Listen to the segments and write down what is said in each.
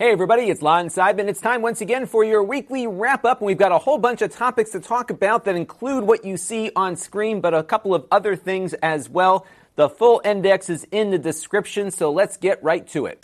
Hey everybody, it's Lon Seidman. It's time once again for your weekly wrap up. And we've got a whole bunch of topics to talk about that include what you see on screen, but a couple of other things as well. The full index is in the description, so let's get right to it.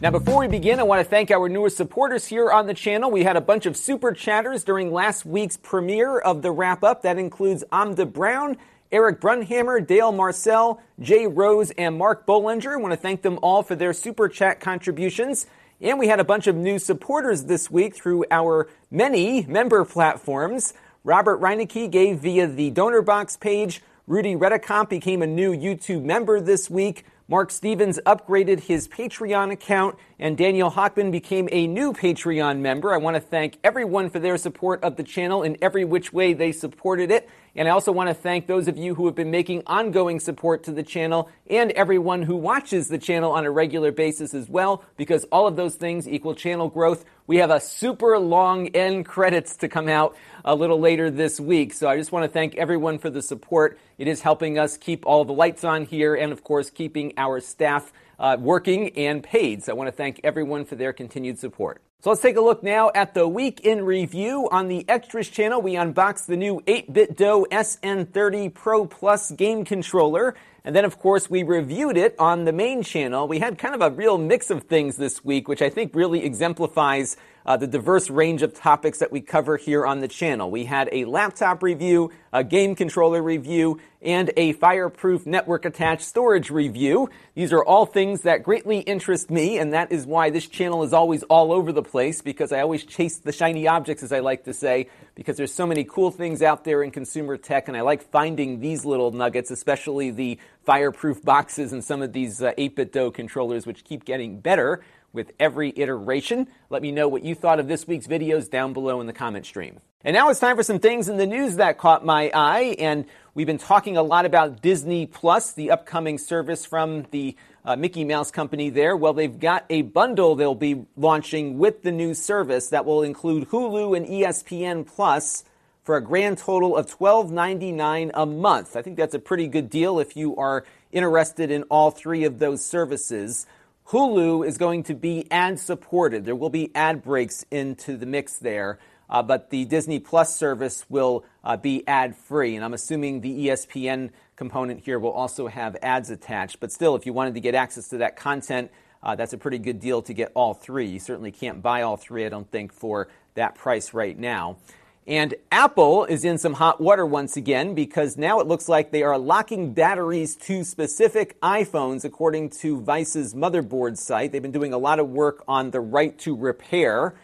Now, before we begin, I want to thank our newest supporters here on the channel. We had a bunch of super chatters during last week's premiere of the wrap up. That includes Amda Brown, Eric Brunhammer, Dale Marcel, Jay Rose, and Mark Bollinger. I want to thank them all for their super chat contributions. And we had a bunch of new supporters this week through our many member platforms. Robert Reinecke gave via the donor box page. Rudy Redicomp became a new YouTube member this week. Mark Stevens upgraded his Patreon account, and Daniel Hockman became a new Patreon member. I want to thank everyone for their support of the channel in every which way they supported it. And I also want to thank those of you who have been making ongoing support to the channel and everyone who watches the channel on a regular basis as well, because all of those things equal channel growth. We have a super long end credits to come out a little later this week. So I just want to thank everyone for the support. It is helping us keep all the lights on here and, of course, keeping our staff uh, working and paid. So I want to thank everyone for their continued support. So let's take a look now at the week in review. On the Extras channel, we unboxed the new 8BitDo SN30 Pro Plus game controller. And then, of course, we reviewed it on the main channel. We had kind of a real mix of things this week, which I think really exemplifies uh, the diverse range of topics that we cover here on the channel. We had a laptop review, a game controller review, and a fireproof network attached storage review. These are all things that greatly interest me, and that is why this channel is always all over the place because I always chase the shiny objects, as I like to say, because there's so many cool things out there in consumer tech, and I like finding these little nuggets, especially the fireproof boxes and some of these uh, 8BitDo controllers, which keep getting better with every iteration. Let me know what you thought of this week's videos down below in the comment stream. And now it's time for some things in the news that caught my eye. And we've been talking a lot about Disney Plus, the upcoming service from the uh, Mickey Mouse company there. Well, they've got a bundle they'll be launching with the new service that will include Hulu and ESPN Plus for a grand total of $12.99 a month. I think that's a pretty good deal if you are interested in all three of those services. Hulu is going to be ad supported. There will be ad breaks into the mix there, uh, but the Disney Plus service will uh, be ad free. And I'm assuming the ESPN component here will also have ads attached. But still, if you wanted to get access to that content, uh, that's a pretty good deal to get all three. You certainly can't buy all three, I don't think, for that price right now. And Apple is in some hot water once again because now it looks like they are locking batteries to specific iPhones, according to Vice's motherboard site. They've been doing a lot of work on the right to repair.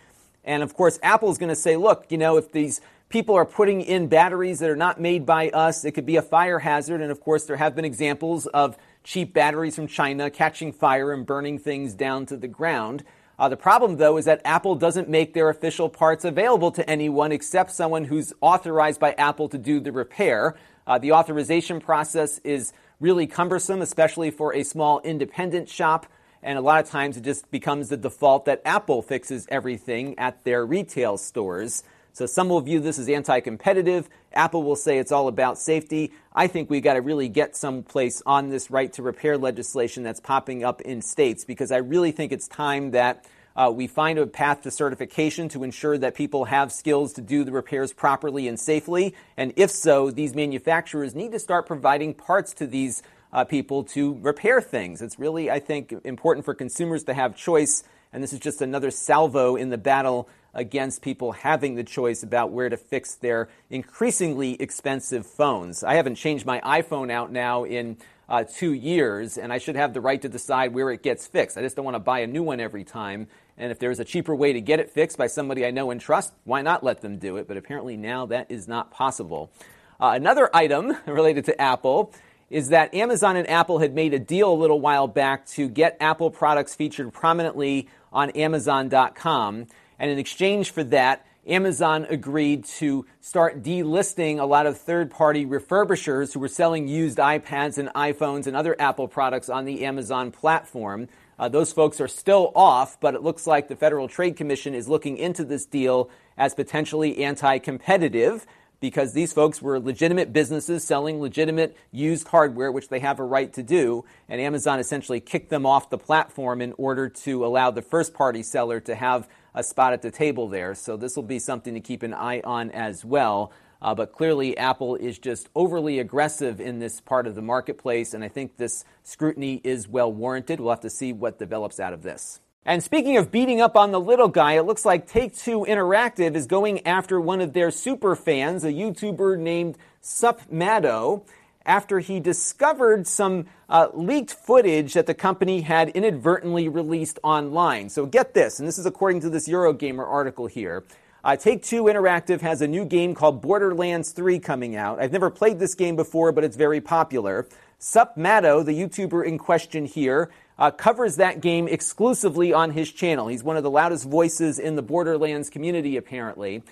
And of course, Apple's going to say, look, you know, if these people are putting in batteries that are not made by us, it could be a fire hazard. And of course, there have been examples of cheap batteries from China catching fire and burning things down to the ground. Uh, the problem, though, is that Apple doesn't make their official parts available to anyone except someone who's authorized by Apple to do the repair. Uh, the authorization process is really cumbersome, especially for a small independent shop. And a lot of times it just becomes the default that Apple fixes everything at their retail stores. So some will view this as anti-competitive. Apple will say it's all about safety. I think we got to really get someplace on this right to repair legislation that's popping up in states because I really think it's time that uh, we find a path to certification to ensure that people have skills to do the repairs properly and safely. And if so, these manufacturers need to start providing parts to these uh, people to repair things. It's really, I think, important for consumers to have choice. And this is just another salvo in the battle against people having the choice about where to fix their increasingly expensive phones. I haven't changed my iPhone out now in uh, two years, and I should have the right to decide where it gets fixed. I just don't want to buy a new one every time. And if there's a cheaper way to get it fixed by somebody I know and trust, why not let them do it? But apparently now that is not possible. Uh, another item related to Apple is that Amazon and Apple had made a deal a little while back to get Apple products featured prominently on Amazon.com. And in exchange for that, Amazon agreed to start delisting a lot of third party refurbishers who were selling used iPads and iPhones and other Apple products on the Amazon platform. Uh, those folks are still off, but it looks like the Federal Trade Commission is looking into this deal as potentially anti competitive because these folks were legitimate businesses selling legitimate used hardware, which they have a right to do. And Amazon essentially kicked them off the platform in order to allow the first party seller to have a spot at the table there. So this will be something to keep an eye on as well. Uh, but clearly, Apple is just overly aggressive in this part of the marketplace, and I think this scrutiny is well warranted. We'll have to see what develops out of this. And speaking of beating up on the little guy, it looks like Take Two Interactive is going after one of their super fans, a YouTuber named SupMatto, after he discovered some uh, leaked footage that the company had inadvertently released online. So get this, and this is according to this Eurogamer article here. Uh, Take Two Interactive has a new game called Borderlands 3 coming out. I've never played this game before, but it's very popular. SupMatto, the YouTuber in question here, uh, covers that game exclusively on his channel. He's one of the loudest voices in the Borderlands community, apparently.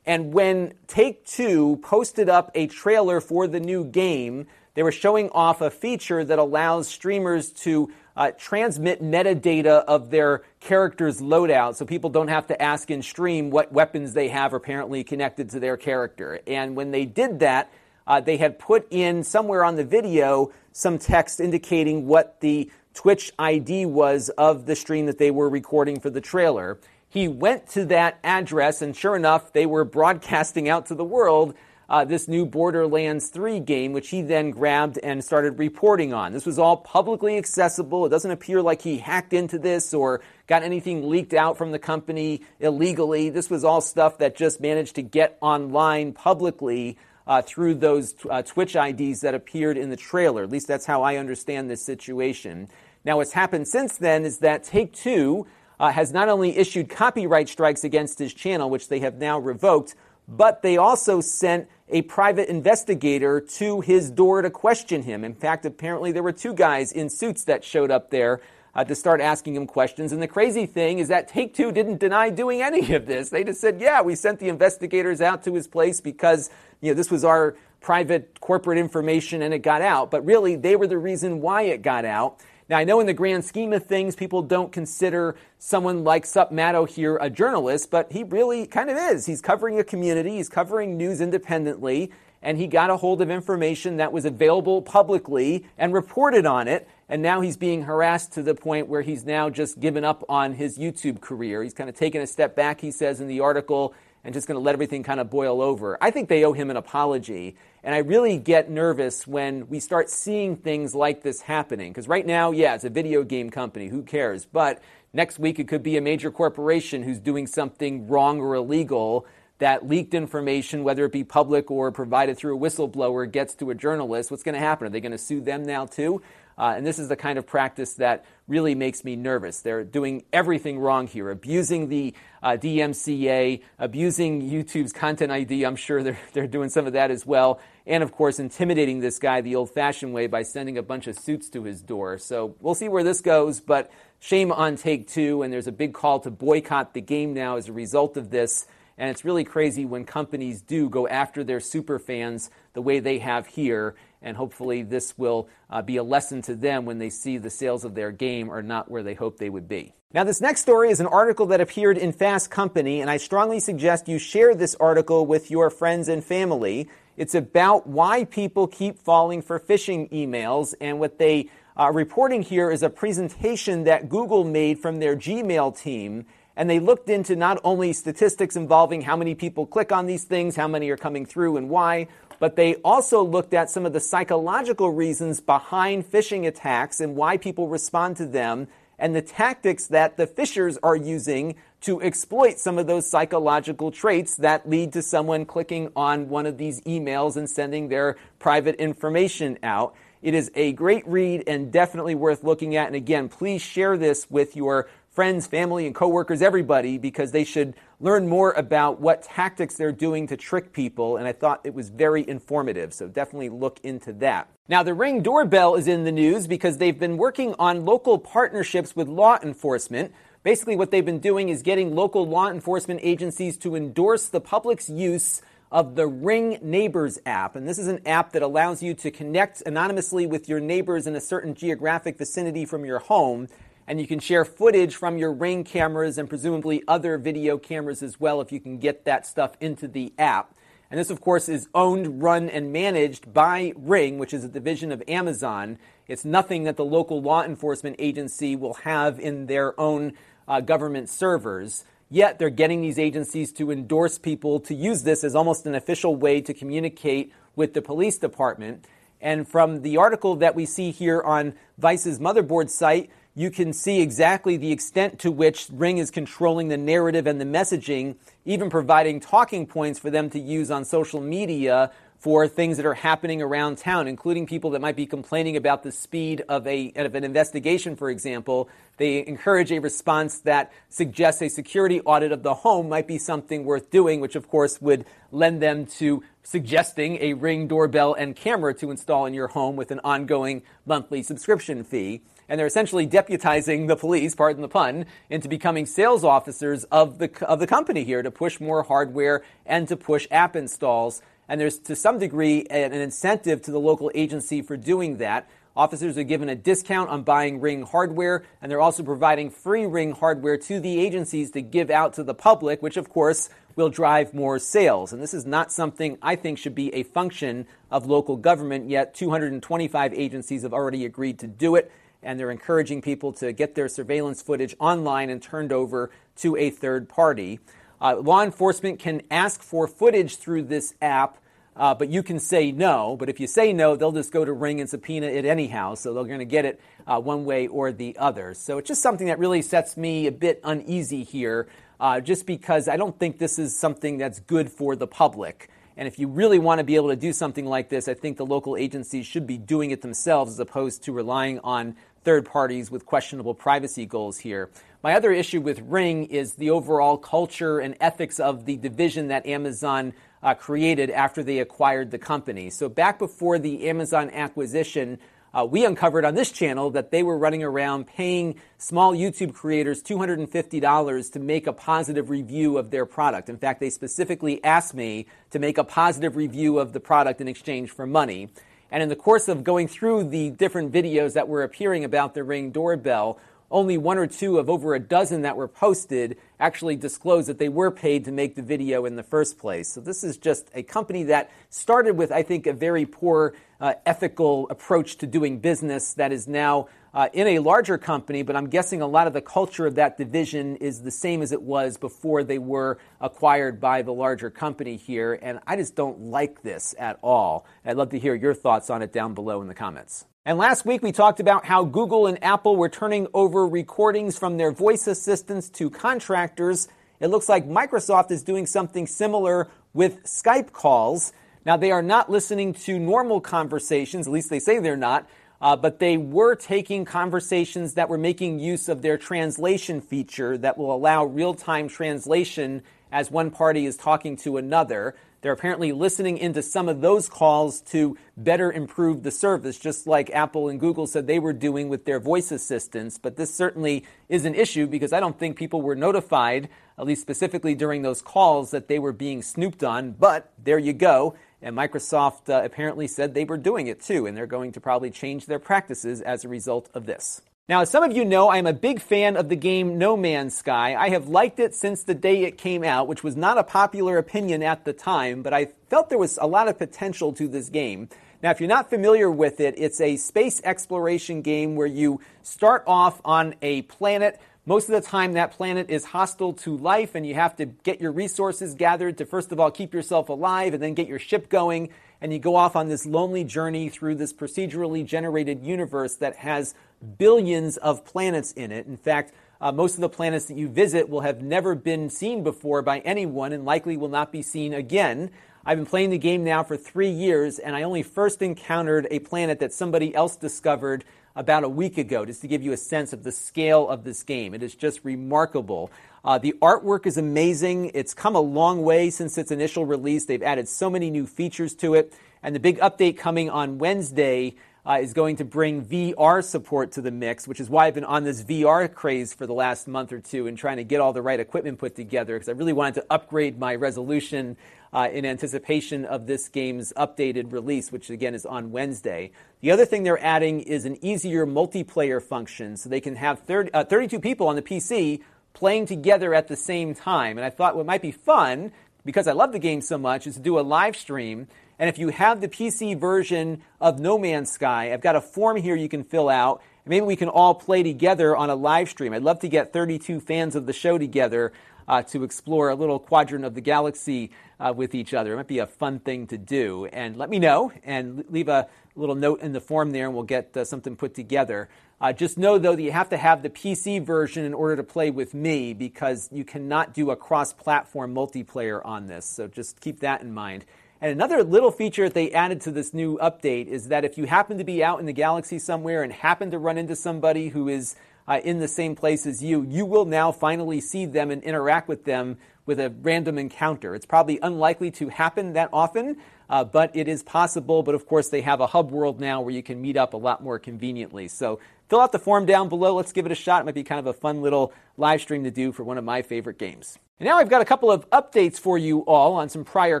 And when Take Two posted up a trailer for the new game, they were showing off a feature that allows streamers to uh, transmit metadata of their character's loadout so people don't have to ask in stream what weapons they have apparently connected to their character. And when they did that, uh, they had put in somewhere on the video some text indicating what the Twitch ID was of the stream that they were recording for the trailer. He went to that address, and sure enough, they were broadcasting out to the world uh, this new Borderlands 3 game, which he then grabbed and started reporting on. This was all publicly accessible. It doesn't appear like he hacked into this or got anything leaked out from the company illegally. This was all stuff that just managed to get online publicly uh, through those uh, Twitch IDs that appeared in the trailer. At least that's how I understand this situation. Now, what's happened since then is that Take Two uh, has not only issued copyright strikes against his channel, which they have now revoked, but they also sent a private investigator to his door to question him. In fact, apparently there were two guys in suits that showed up there uh, to start asking him questions. And the crazy thing is that Take Two didn't deny doing any of this. They just said, yeah, we sent the investigators out to his place because you know, this was our private corporate information and it got out. But really, they were the reason why it got out. Now, I know in the grand scheme of things, people don't consider someone like SupMatto here a journalist, but he really kind of is. He's covering a community, he's covering news independently, and he got a hold of information that was available publicly and reported on it. And now he's being harassed to the point where he's now just given up on his YouTube career. He's kind of taken a step back, he says in the article, and just going to let everything kind of boil over. I think they owe him an apology. And I really get nervous when we start seeing things like this happening. Because right now, yeah, it's a video game company. Who cares? But next week, it could be a major corporation who's doing something wrong or illegal that leaked information, whether it be public or provided through a whistleblower, gets to a journalist. What's going to happen? Are they going to sue them now, too? Uh, and this is the kind of practice that really makes me nervous. They're doing everything wrong here, abusing the uh, DMCA, abusing YouTube's Content ID. I'm sure they're, they're doing some of that as well. And of course, intimidating this guy the old fashioned way by sending a bunch of suits to his door. So we'll see where this goes, but shame on Take Two. And there's a big call to boycott the game now as a result of this. And it's really crazy when companies do go after their super fans the way they have here. And hopefully, this will uh, be a lesson to them when they see the sales of their game are not where they hope they would be. Now, this next story is an article that appeared in Fast Company, and I strongly suggest you share this article with your friends and family. It's about why people keep falling for phishing emails, and what they are reporting here is a presentation that Google made from their Gmail team and they looked into not only statistics involving how many people click on these things, how many are coming through, and why, but they also looked at some of the psychological reasons behind phishing attacks and why people respond to them, and the tactics that the phishers are using to exploit some of those psychological traits that lead to someone clicking on one of these emails and sending their private information out. It is a great read and definitely worth looking at. And again, please share this with your friends, family, and coworkers, everybody, because they should learn more about what tactics they're doing to trick people. And I thought it was very informative. So definitely look into that. Now, the Ring doorbell is in the news because they've been working on local partnerships with law enforcement. Basically, what they've been doing is getting local law enforcement agencies to endorse the public's use of the Ring Neighbors app. And this is an app that allows you to connect anonymously with your neighbors in a certain geographic vicinity from your home and you can share footage from your Ring cameras and presumably other video cameras as well if you can get that stuff into the app. And this, of course, is owned, run, and managed by Ring, which is a division of Amazon. It's nothing that the local law enforcement agency will have in their own uh, government servers. Yet they're getting these agencies to endorse people to use this as almost an official way to communicate with the police department. And from the article that we see here on Vice's motherboard site, you can see exactly the extent to which Ring is controlling the narrative and the messaging, even providing talking points for them to use on social media for things that are happening around town, including people that might be complaining about the speed of, a, of an investigation, for example. They encourage a response that suggests a security audit of the home might be something worth doing, which of course would lend them to suggesting a ring doorbell and camera to install in your home with an ongoing monthly subscription fee and they're essentially deputizing the police, pardon the pun, into becoming sales officers of the, of the company here to push more hardware and to push app installs. And there's to some degree an incentive to the local agency for doing that. Officers are given a discount on buying Ring hardware, and they're also providing free Ring hardware to the agencies to give out to the public, which of course will drive more sales. And this is not something I think should be a function of local government, yet 225 agencies have already agreed to do it and they're encouraging people to get their surveillance footage online and turned over to a third party. Uh, law enforcement can ask for footage through this app, uh, but you can say no. But if you say no, they'll just go to Ring and subpoena it anyhow, so they're going to get it uh, one way or the other. So it's just something that really sets me a bit uneasy here, uh, just because I don't think this is something that's good for the public. And if you really want to be able to do something like this, I think the local agencies should be doing it themselves as opposed to relying on third parties with questionable privacy goals here. My other issue with Ring is the overall culture and ethics of the division that Amazon uh, created after they acquired the company. So, back before the Amazon acquisition, uh, we uncovered on this channel that they were running around paying small YouTube creators $250 to make a positive review of their product. In fact, they specifically asked me to make a positive review of the product in exchange for money. And in the course of going through the different videos that were appearing about the Ring doorbell, only one or two of over a dozen that were posted actually disclosed that they were paid to make the video in the first place. So this is just a company that started with, I think, a very poor uh, ethical approach to doing business that is now uh, in a larger company, but I'm guessing a lot of the culture of that division is the same as it was before they were acquired by the larger company here. And I just don't like this at all. I'd love to hear your thoughts on it down below in the comments. And last week we talked about how Google and Apple were turning over recordings from their voice assistants to contractors. It looks like Microsoft is doing something similar with Skype calls. Now, they are not listening to normal conversations, at least they say they're not uh, but they were taking conversations that were making use of their translation feature that will allow real time translation as one party is talking to another. They're apparently listening into some of those calls to better improve the service, just like Apple and Google said they were doing with their voice assistants. But this certainly is an issue because I don't think people were notified, at least specifically during those calls, that they were being snooped on. But there you go. And Microsoft uh, apparently said they were doing it too, and they're going to probably change their practices as a result of this. Now, as some of you know, I'm a big fan of the game No Man's Sky. I have liked it since the day it came out, which was not a popular opinion at the time, but I felt there was a lot of potential to this game. Now, if you're not familiar with it, it's a space exploration game where you start off on a planet most of the time, that planet is hostile to life, and you have to get your resources gathered to, first of all, keep yourself alive and then get your ship going. And you go off on this lonely journey through this procedurally generated universe that has billions of planets in it. In fact, uh, most of the planets that you visit will have never been seen before by anyone and likely will not be seen again. I've been playing the game now for three years, and I only first encountered a planet that somebody else discovered about a week ago, just to give you a sense of the scale of this game. It is just remarkable. Uh, the artwork is amazing. It's come a long way since its initial release. They've added so many new features to it. And the big update coming on Wednesday uh, is going to bring VR support to the mix, which is why I've been on this VR craze for the last month or two and trying to get all the right equipment put together because I really wanted to upgrade my resolution uh, in anticipation of this game's updated release, which again is on Wednesday. The other thing they're adding is an easier multiplayer function so they can have 30, uh, 32 people on the PC playing together at the same time. And I thought what might be fun, because I love the game so much, is to do a live stream and if you have the PC version of No Man's Sky, I've got a form here you can fill out. Maybe we can all play together on a live stream. I'd love to get 32 fans of the show together uh, to explore a little quadrant of the galaxy uh, with each other. It might be a fun thing to do. And let me know and leave a little note in the form there, and we'll get uh, something put together. Uh, just know, though, that you have to have the PC version in order to play with me because you cannot do a cross platform multiplayer on this. So just keep that in mind. And another little feature that they added to this new update is that if you happen to be out in the galaxy somewhere and happen to run into somebody who is uh, in the same place as you, you will now finally see them and interact with them with a random encounter. It's probably unlikely to happen that often, uh, but it is possible. But of course, they have a hub world now where you can meet up a lot more conveniently. So fill out the form down below. Let's give it a shot. It might be kind of a fun little live stream to do for one of my favorite games. And now I've got a couple of updates for you all on some prior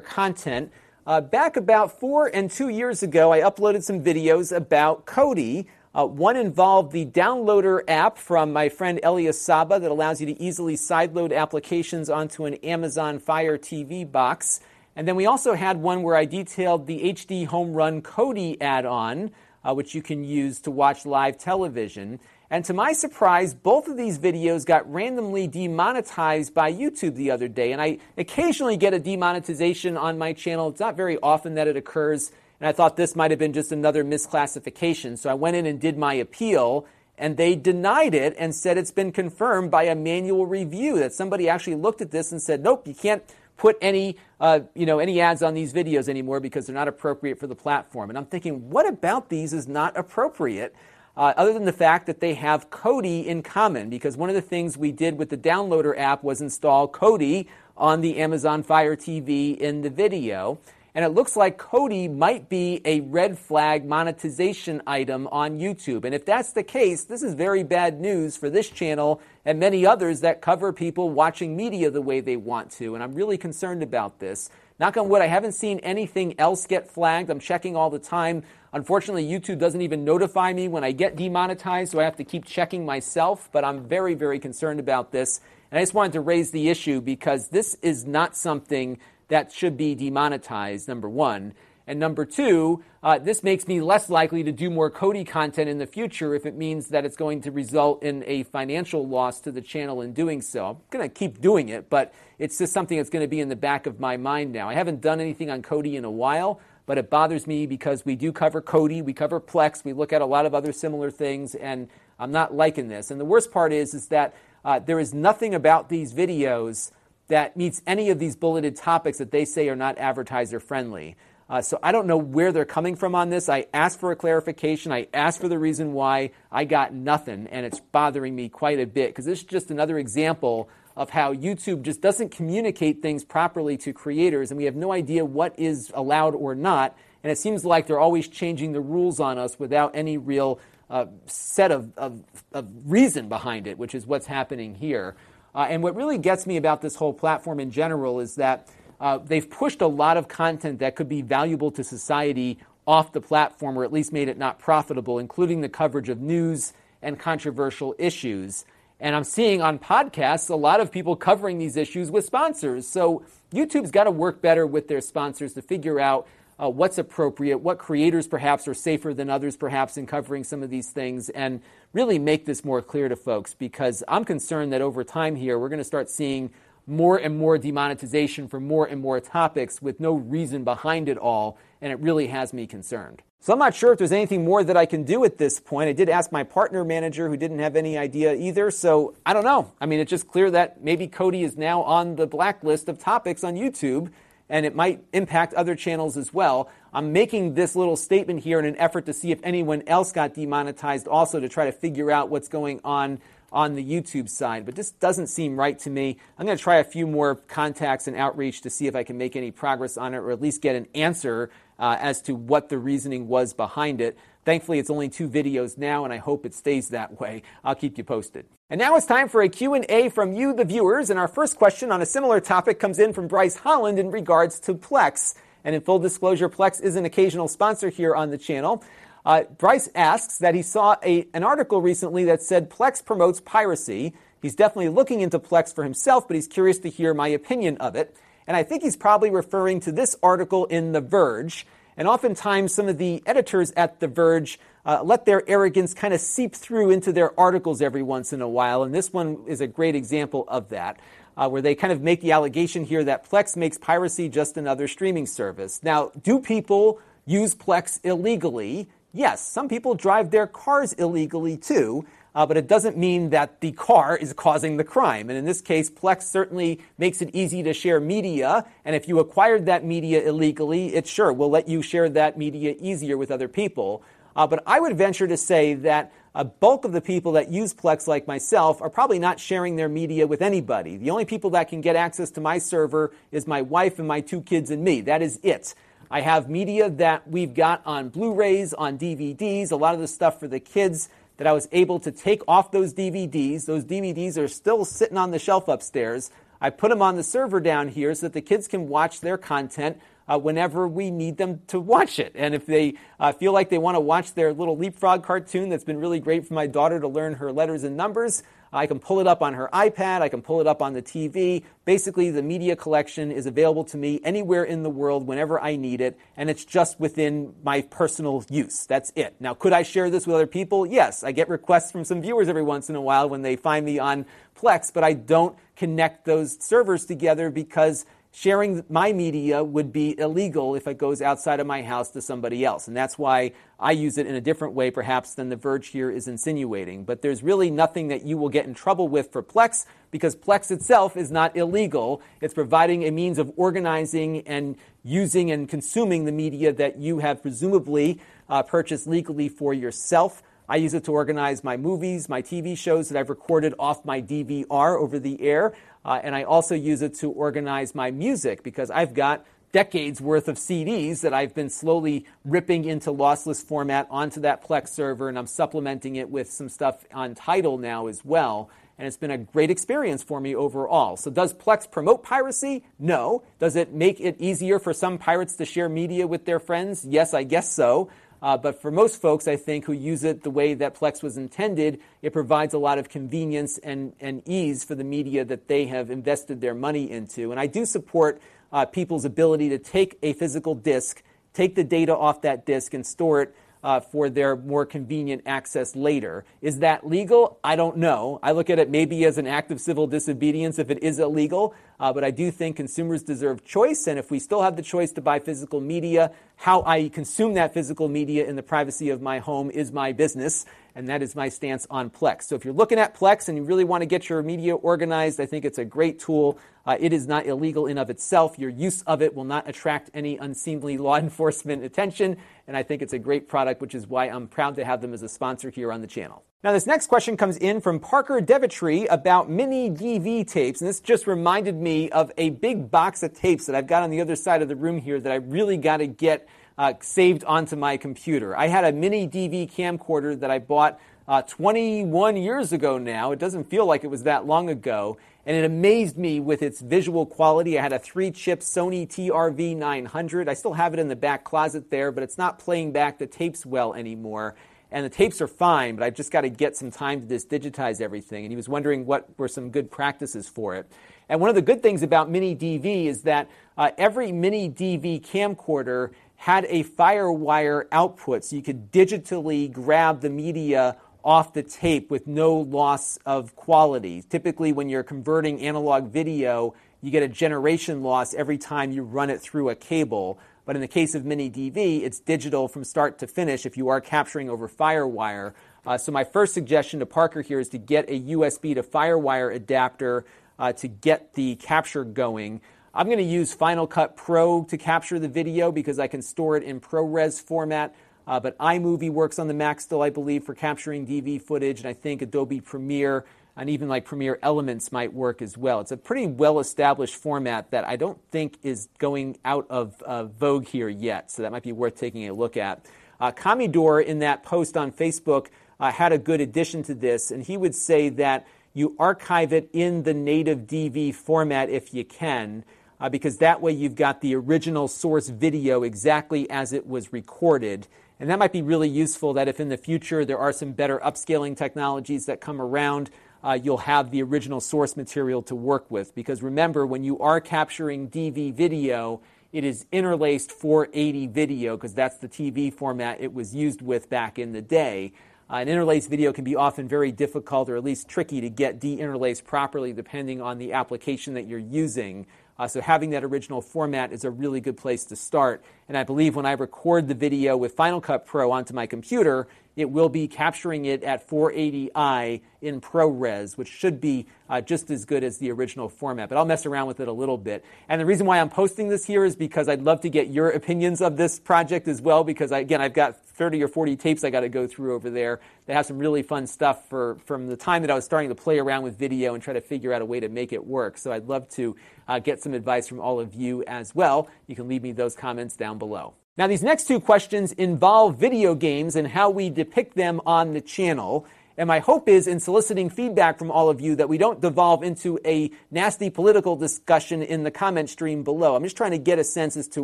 content. Uh, back about four and two years ago, I uploaded some videos about Kodi. Uh, one involved the downloader app from my friend Elias Saba that allows you to easily sideload applications onto an Amazon Fire TV box. And then we also had one where I detailed the HDHomeRun Kodi add on, uh, which you can use to watch live television. And to my surprise, both of these videos got randomly demonetized by YouTube the other day. And I occasionally get a demonetization on my channel. It's not very often that it occurs. And I thought this might have been just another misclassification. So I went in and did my appeal, and they denied it and said it's been confirmed by a manual review that somebody actually looked at this and said, nope, you can't put any, uh, you know, any ads on these videos anymore because they're not appropriate for the platform. And I'm thinking, what about these is not appropriate? uh, other than the fact that they have Kodi in common. Because one of the things we did with the downloader app was install Kodi on the Amazon Fire TV in the video. And it looks like Kodi might be a red flag monetization item on YouTube. And if that's the case, this is very bad news for this channel and many others that cover people watching media the way they want to. And I'm really concerned about this. Knock on wood, I haven't seen anything else get flagged. I'm checking all the time. Unfortunately, YouTube doesn't even notify me when I get demonetized, so I have to keep checking myself. But I'm very, very concerned about this. And I just wanted to raise the issue because this is not something that should be demonetized, number one. And number two, uh, this makes me less likely to do more Kodi content in the future if it means that it's going to result in a financial loss to the channel in doing so. I'm going to keep doing it, but it's just something that's going to be in the back of my mind now. I haven't done anything on Kodi in a while, but it bothers me because we do cover Kodi, we cover Plex, we look at a lot of other similar things, and I'm not liking this. And the worst part is, is that uh, there is nothing about these videos that meets any of these bulleted topics that they say are not advertiser friendly. Uh, so I don't know where they're coming from on this. I asked for a clarification. I asked for the reason why. I got nothing, and it's bothering me quite a bit because this is just another example of how YouTube just doesn't communicate things properly to creators, and we have no idea what is allowed or not. And it seems like they're always changing the rules on us without any real uh, set of, of, of, reason behind it, which is what's happening here. Uh, and what really gets me about this whole platform in general is that uh, they've pushed a lot of content that could be valuable to society off the platform, or at least made it not profitable, including the coverage of news and controversial issues. And I'm seeing on podcasts a lot of people covering these issues with sponsors. So YouTube's got to work better with their sponsors to figure out uh, what's appropriate, what creators perhaps are safer than others perhaps in covering some of these things, and really make this more clear to folks because I'm concerned that over time here we're going to start seeing more and more demonetization for more and more topics with no reason behind it all, and it really has me concerned. So I'm not sure if there's anything more that I can do at this point. I did ask my partner manager who didn't have any idea either, so I don't know. I mean, it's just clear that maybe Kodi is now on the blacklist of topics on YouTube, and it might impact other channels as well. I'm making this little statement here in an effort to see if anyone else got demonetized also to try to figure out what's going on on the YouTube side, but this doesn't seem right to me. I'm going to try a few more contacts and outreach to see if I can make any progress on it or at least get an answer uh, as to what the reasoning was behind it. Thankfully, it's only two videos now, and I hope it stays that way. I'll keep you posted. And now it's time for a Q&A from you, the viewers. And our first question on a similar topic comes in from Bryce Holland in regards to Plex. And in full disclosure, Plex is an occasional sponsor here on the channel. Uh, Bryce asks that he saw a, an article recently that said Plex promotes piracy. He's definitely looking into Plex for himself, but he's curious to hear my opinion of it. And I think he's probably referring to this article in The Verge. And oftentimes, some of the editors at The Verge uh, let their arrogance kind of seep through into their articles every once in a while. And this one is a great example of that, uh, where they kind of make the allegation here that Plex makes piracy just another streaming service. Now, do people use Plex illegally? Yes, some people drive their cars illegally too. Uh, but it doesn't mean that the car is causing the crime. And in this case, Plex certainly makes it easy to share media. And if you acquired that media illegally, it sure will let you share that media easier with other people. Uh, but I would venture to say that a bulk of the people that use Plex, like myself, are probably not sharing their media with anybody. The only people that can get access to my server is my wife and my two kids and me. That is it. I have media that we've got on Blu rays, on DVDs, a lot of the stuff for the kids that I was able to take off those DVDs. Those DVDs are still sitting on the shelf upstairs. I put them on the server down here so that the kids can watch their content uh, whenever we need them to watch it. And if they uh, feel like they want to watch their little leapfrog cartoon that's been really great for my daughter to learn her letters and numbers, I can pull it up on her iPad, I can pull it up on the TV. Basically, the media collection is available to me anywhere in the world whenever I need it, and it's just within my personal use. That's it. Now, could I share this with other people? Yes. I get requests from some viewers every once in a while when they find me on Plex, but I don't connect those servers together because sharing my media would be illegal if it goes outside of my house to somebody else. And that's why I use it in a different way, perhaps, than The Verge here is insinuating. But there's really nothing that you will get in trouble with for Plex because Plex itself is not illegal. It's providing a means of organizing and using and consuming the media that you have presumably uh, purchased legally for yourself. I use it to organize my movies, my TV shows that I've recorded off my DVR over the air. Uh, and I also use it to organize my music because I've got decades worth of CDs that I've been slowly ripping into lossless format onto that Plex server, and I'm supplementing it with some stuff on Tidal now as well. And it's been a great experience for me overall. So, does Plex promote piracy? No. Does it make it easier for some pirates to share media with their friends? Yes, I guess so. Uh, but for most folks, I think, who use it the way that Plex was intended, it provides a lot of convenience and, and ease for the media that they have invested their money into. And I do support uh, people's ability to take a physical disk, take the data off that disk, and store it uh, for their more convenient access later. Is that legal? I don't know. I look at it maybe as an act of civil disobedience if it is illegal, uh, but I do think consumers deserve choice. And if we still have the choice to buy physical media, how I consume that physical media in the privacy of my home is my business and that is my stance on Plex. So if you're looking at Plex and you really want to get your media organized, I think it's a great tool. Uh, it is not illegal in of itself. Your use of it will not attract any unseemly law enforcement attention, and I think it's a great product, which is why I'm proud to have them as a sponsor here on the channel. Now, this next question comes in from Parker Devitry about mini DV tapes, and this just reminded me of a big box of tapes that I've got on the other side of the room here that I really got to get uh, saved onto my computer. I had a mini DV camcorder that I bought uh, 21 years ago now. It doesn't feel like it was that long ago. And it amazed me with its visual quality. I had a three chip Sony TRV 900. I still have it in the back closet there, but it's not playing back the tapes well anymore. And the tapes are fine, but I've just got to get some time to just digitize everything. And he was wondering what were some good practices for it. And one of the good things about Mini DV is that uh, every Mini DV camcorder had a FireWire output, so you could digitally grab the media off the tape with no loss of quality. Typically, when you're converting analog video, you get a generation loss every time you run it through a cable. But in the case of Mini DV, it's digital from start to finish if you are capturing over FireWire. Uh, so, my first suggestion to Parker here is to get a USB to FireWire adapter uh, to get the capture going. I'm going to use Final Cut Pro to capture the video because I can store it in ProRes format. Uh, but iMovie works on the Mac still, I believe, for capturing DV footage, and I think Adobe Premiere and even like Premiere Elements might work as well. It's a pretty well established format that I don't think is going out of uh, vogue here yet, so that might be worth taking a look at. Uh, Commodore, in that post on Facebook, uh, had a good addition to this, and he would say that you archive it in the native DV format if you can. Uh, because that way you've got the original source video exactly as it was recorded. And that might be really useful that if in the future there are some better upscaling technologies that come around, uh, you'll have the original source material to work with. Because remember, when you are capturing DV video, it is interlaced 480 video because that's the TV format it was used with back in the day. Uh, an interlaced video can be often very difficult or at least tricky to get deinterlaced properly depending on the application that you're using. Uh, so having that original format is a really good place to start. And I believe when I record the video with Final Cut Pro onto my computer, it will be capturing it at 480i in ProRes, which should be uh, just as good as the original format. But I'll mess around with it a little bit. And the reason why I'm posting this here is because I'd love to get your opinions of this project as well, because I, again, I've got 30 or 40 tapes I got to go through over there. that have some really fun stuff for, from the time that I was starting to play around with video and try to figure out a way to make it work. So I'd love to uh, get some advice from all of you as well. You can leave me those comments down below. Now, these next two questions involve video games and how we depict them on the channel. And my hope is in soliciting feedback from all of you that we don't devolve into a nasty political discussion in the comment stream below. I'm just trying to get a sense as to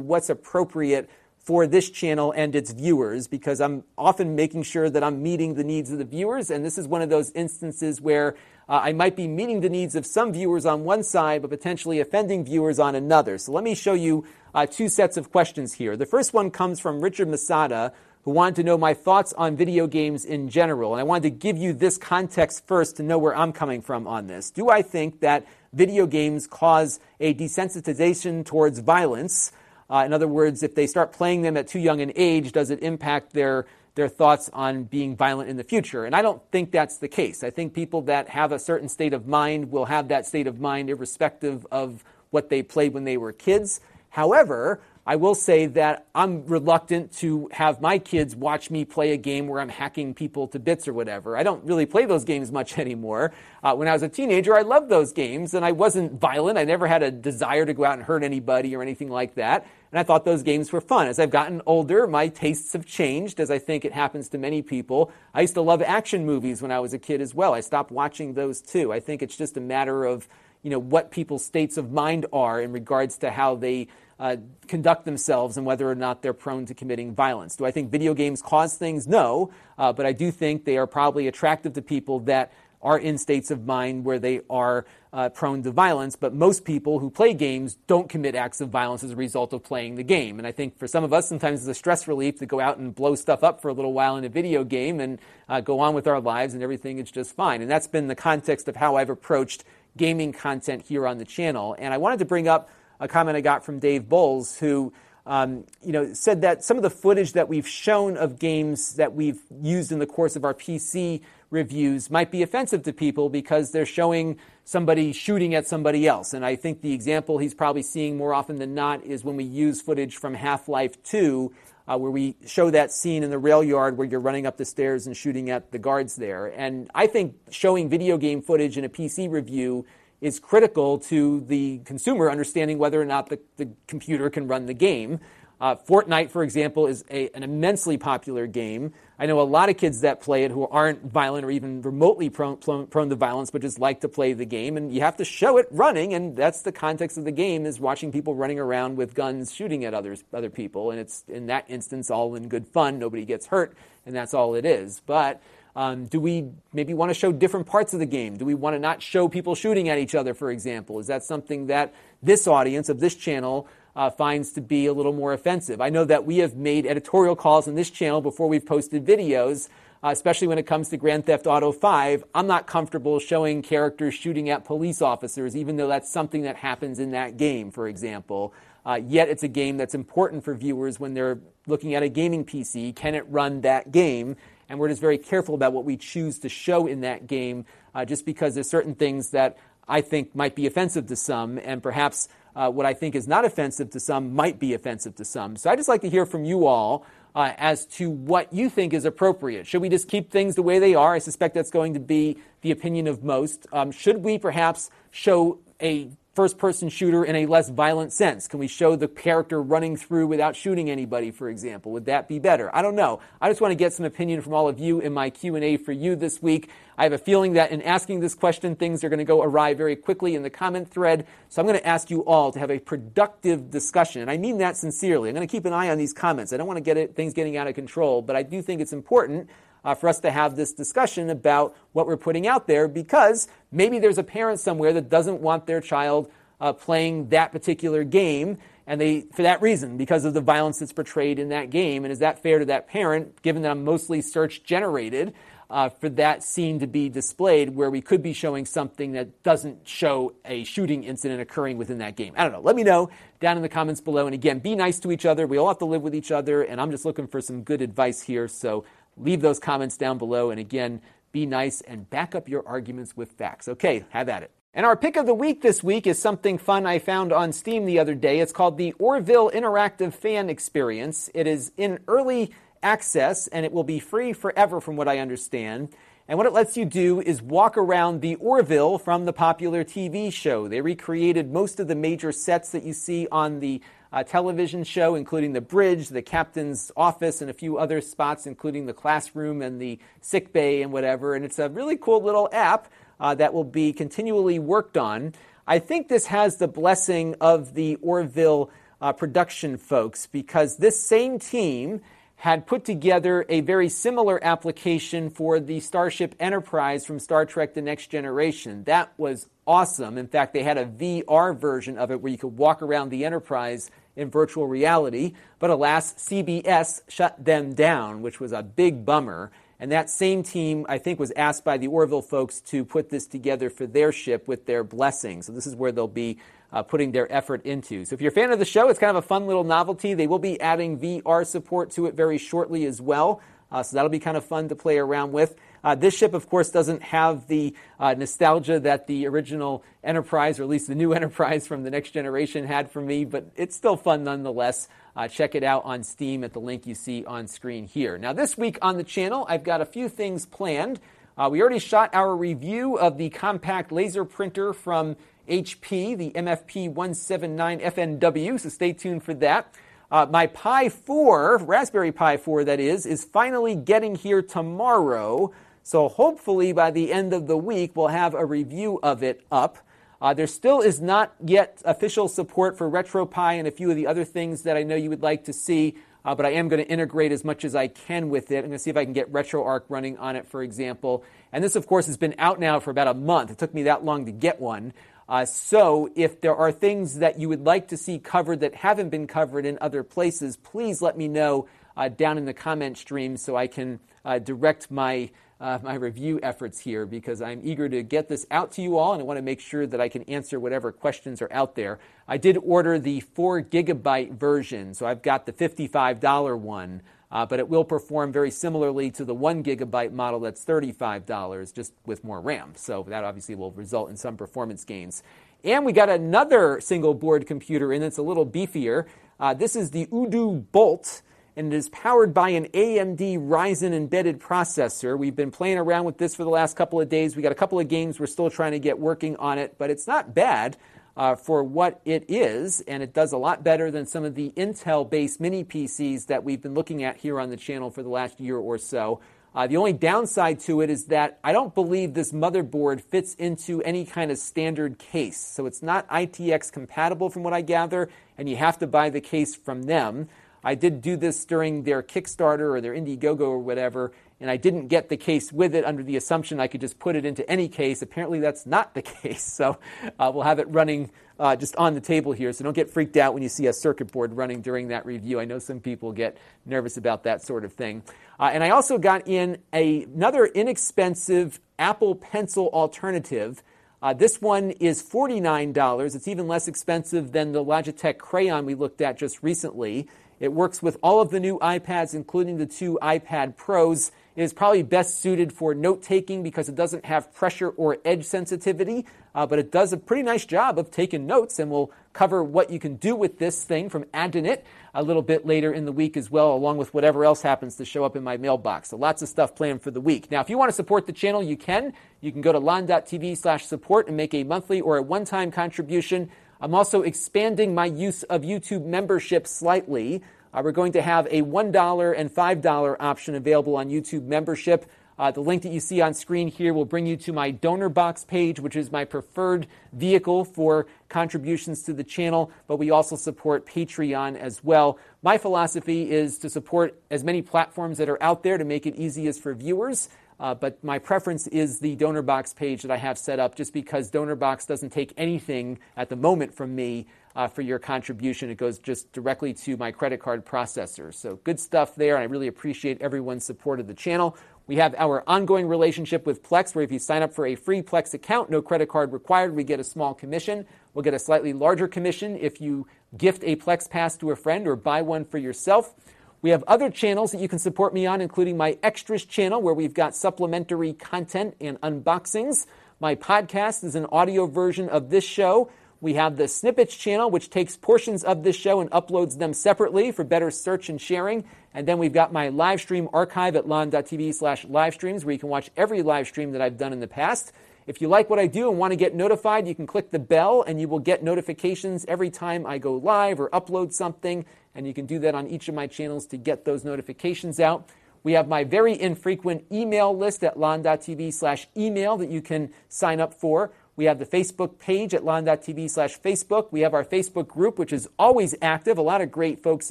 what's appropriate for this channel and its viewers because I'm often making sure that I'm meeting the needs of the viewers. And this is one of those instances where uh, I might be meeting the needs of some viewers on one side, but potentially offending viewers on another. So let me show you uh, two sets of questions here. The first one comes from Richard Masada, who wanted to know my thoughts on video games in general. And I wanted to give you this context first to know where I'm coming from on this. Do I think that video games cause a desensitization towards violence? Uh, in other words, if they start playing them at too young an age, does it impact their their thoughts on being violent in the future. And I don't think that's the case. I think people that have a certain state of mind will have that state of mind irrespective of what they played when they were kids. However, I will say that I'm reluctant to have my kids watch me play a game where I'm hacking people to bits or whatever. I don't really play those games much anymore. Uh, when I was a teenager, I loved those games and I wasn't violent. I never had a desire to go out and hurt anybody or anything like that. And I thought those games were fun. As I've gotten older, my tastes have changed, as I think it happens to many people. I used to love action movies when I was a kid as well. I stopped watching those too. I think it's just a matter of, you know, what people's states of mind are in regards to how they uh, conduct themselves and whether or not they're prone to committing violence. Do I think video games cause things? No, uh, but I do think they are probably attractive to people that are in states of mind where they are uh, prone to violence, but most people who play games don't commit acts of violence as a result of playing the game. And I think for some of us, sometimes it's a stress relief to go out and blow stuff up for a little while in a video game and uh, go on with our lives and everything is just fine. And that's been the context of how I've approached gaming content here on the channel. And I wanted to bring up a comment I got from Dave Bowles, who um, you know, said that some of the footage that we've shown of games that we've used in the course of our PC reviews might be offensive to people because they're showing somebody shooting at somebody else. And I think the example he's probably seeing more often than not is when we use footage from Half Life 2, uh, where we show that scene in the rail yard where you're running up the stairs and shooting at the guards there. And I think showing video game footage in a PC review is critical to the consumer understanding whether or not the, the computer can run the game. Uh, Fortnite, for example, is a, an immensely popular game. I know a lot of kids that play it who aren't violent or even remotely prone, prone, to violence, but just like to play the game. And you have to show it running, and that's the context of the game: is watching people running around with guns, shooting at others, other people. And it's in that instance all in good fun. Nobody gets hurt, and that's all it is. But um, do we maybe want to show different parts of the game? Do we want to not show people shooting at each other, for example? Is that something that this audience of this channel uh, finds to be a little more offensive. I know that we have made editorial calls on this channel before we've posted videos, uh, especially when it comes to Grand Theft Auto 5. I'm not comfortable showing characters shooting at police officers, even though that's something that happens in that game, for example. Uh, yet it's a game that's important for viewers when they're looking at a gaming PC. Can it run that game? And we're just very careful about what we choose to show in that game, uh, just because there's certain things that I think might be offensive to some, and perhaps uh, what I think is not offensive to some might be offensive to some. So I just like to hear from you all uh, as to what you think is appropriate. Should we just keep things the way they are? I suspect that's going to be the opinion of most. Um, should we perhaps show a first person shooter in a less violent sense? Can we show the character running through without shooting anybody, for example? Would that be better? I don't know. I just want to get some opinion from all of you in my Q&A for you this week. I have a feeling that in asking this question, things are going to go awry very quickly in the comment thread. So I'm going to ask you all to have a productive discussion. And I mean that sincerely. I'm going to keep an eye on these comments. I don't want to get it, things getting out of control, but I do think it's important uh, for us to have this discussion about what we're putting out there because maybe there's a parent somewhere that doesn't want their child uh, playing that particular game and they for that reason because of the violence that's portrayed in that game. And is that fair to that parent given that i'm mostly search generated uh, for that scene to be displayed where we could be showing something that doesn't show a shooting incident occurring within that game? I don't know. Let me know down in the comments below. And again be nice to each other. We all have to live with each other. And i'm just looking for some good advice here. So leave those comments down below. And again, be nice and back up your arguments with facts. Okay, have at it. And our pick of the week this week is something fun I found on Steam the other day. It's called the Orville Interactive Fan Experience. It is in early access and it will be free forever, from what I understand. And what it lets you do is walk around the Orville from the popular TV show. They recreated most of the major sets that you see on the uh, television show, including the bridge, the captain's office, and a few other spots, including the classroom and the sick bay and whatever. And it's a really cool little app uh, that will be continually worked on. I think this has the blessing of the Orville uh, production folks because this same team had put together a very similar application for the Starship Enterprise from Star Trek The Next Generation. That was awesome. In fact, they had a VR version of it where you could walk around the Enterprise in virtual reality. But alas, CBS shut them down, which was a big bummer. And that same team, I think, was asked by the Orville folks to put this together for their ship with their blessing. So this is where they'll be uh, putting their effort into. So if you're a fan of the show, it's kind of a fun little novelty. They will be adding VR support to it very shortly as well. Uh, so that'll be kind of fun to play around with. Uh, this ship, of course, doesn't have the uh, nostalgia that the original Enterprise, or at least the new Enterprise from the next generation, had for me, but it's still fun nonetheless. Uh, check it out on Steam at the link you see on screen here. Now, this week on the channel, I've got a few things planned. Uh, we already shot our review of the compact laser printer from HP, the MFP 179 FNW, so stay tuned for that. Uh, my Pi 4, Raspberry Pi 4 that is, is finally getting here tomorrow. So hopefully by the end of the week, we'll have a review of it up. Uh, there still is not yet official support for RetroPie and a few of the other things that I know you would like to see, uh, but I am going to integrate as much as I can with it. I'm going to see if I can get RetroArch running on it, for example. And this, of course, has been out now for about a month. It took me that long to get one. Uh, so, if there are things that you would like to see covered that haven't been covered in other places, please let me know uh, down in the comment stream so I can uh, direct my uh, my review efforts here because I'm eager to get this out to you all and I want to make sure that I can answer whatever questions are out there. I did order the 4 gigabyte version, so I've got the $55 one uh, but it will perform very similarly to the one gigabyte model that's $35, just with more RAM. So that obviously will result in some performance gains. And we got another single board computer in that's a little beefier. Uh, this is the UDOO Bolt, and it is powered by an AMD Ryzen embedded processor. We've been playing around with this for the last couple of days. We got a couple of games we're still trying to get working on it, but it's not bad uh, for what it is, and it does a lot better than some of the Intel based mini PCs that we've been looking at here on the channel for the last year or so. Uh, the only downside to it is that I don't believe this motherboard fits into any kind of standard case. So it's not ITX compatible from what I gather, and you have to buy the case from them. I did do this during their Kickstarter or their Indiegogo or whatever, and I didn't get the case with it under the assumption I could just put it into any case. Apparently, that's not the case. So uh, we'll have it running uh, just on the table here. So don't get freaked out when you see a circuit board running during that review. I know some people get nervous about that sort of thing. Uh, and I also got in a, another inexpensive Apple Pencil alternative. Uh, this one is $49. It's even less expensive than the Logitech Crayon we looked at just recently. It works with all of the new iPads, including the two iPad Pros, It is probably best suited for note taking because it doesn't have pressure or edge sensitivity, uh, but it does a pretty nice job of taking notes, and we'll cover what you can do with this thing from adding it a little bit later in the week as well, along with whatever else happens to show up in my mailbox. So lots of stuff planned for the week. Now, if you want to support the channel, you can. You can go to lon.tv slash support and make a monthly or a one-time contribution. I'm also expanding my use of YouTube membership slightly. Uh, we're going to have a $1 and $5 option available on YouTube membership. Uh, the link that you see on screen here will bring you to my Donorbox page, which is my preferred vehicle for contributions to the channel, but we also support Patreon as well. My philosophy is to support as many platforms that are out there to make it easiest for viewers. Uh, but my preference is the Donorbox page that I have set up just because Donorbox doesn't take anything at the moment from me uh, for your contribution. It goes just directly to my credit card processor. So good stuff there, and I really appreciate everyone's support of the channel. We have our ongoing relationship with Plex, where if you sign up for a free Plex account, no credit card required, we get a small commission. We'll get a slightly larger commission if you gift a Plex Pass to a friend or buy one for yourself. We have other channels that you can support me on, including my Extras channel, where we've got supplementary content and unboxings. My podcast is an audio version of this show. We have the Snippets channel, which takes portions of this show and uploads them separately for better search and sharing. And then we've got my live stream archive at lon.tv slash live streams where you can watch every live stream that I've done in the past. If you like what I do and want to get notified, you can click the bell and you will get notifications every time I go live or upload something. And you can do that on each of my channels to get those notifications out. We have my very infrequent email list at lon.tv slash email that you can sign up for. We have the Facebook page at lon.tv slash Facebook. We have our Facebook group, which is always active. A lot of great folks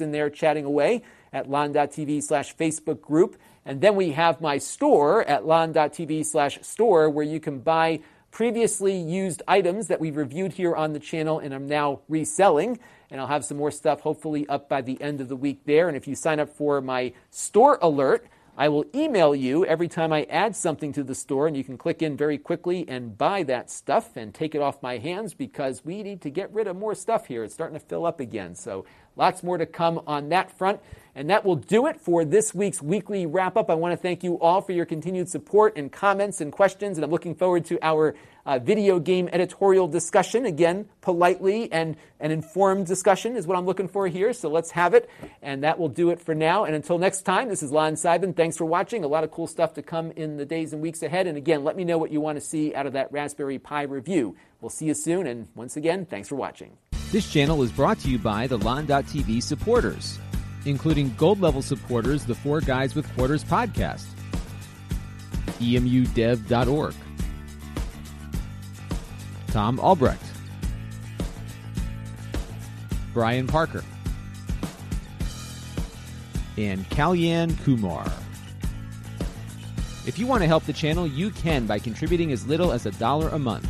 in there chatting away at lon.tv slash Facebook group. And then we have my store at lon.tv slash store where you can buy previously used items that we've reviewed here on the channel and I'm now reselling. And I'll have some more stuff hopefully up by the end of the week there. And if you sign up for my store alert, I will email you every time I add something to the store, and you can click in very quickly and buy that stuff and take it off my hands because we need to get rid of more stuff here. It's starting to fill up again. So Lots more to come on that front. And that will do it for this week's weekly wrap up. I want to thank you all for your continued support and comments and questions. And I'm looking forward to our uh, video game editorial discussion. Again, politely and an informed discussion is what I'm looking for here. So let's have it. And that will do it for now. And until next time, this is Lon Seidman. Thanks for watching. A lot of cool stuff to come in the days and weeks ahead. And again, let me know what you want to see out of that Raspberry Pi review. We'll see you soon. And once again, thanks for watching. This channel is brought to you by the Lon.TV supporters, including gold level supporters, the Four Guys with Quarters podcast, emudev.org, Tom Albrecht, Brian Parker, and Kalyan Kumar. If you want to help the channel, you can by contributing as little as a dollar a month.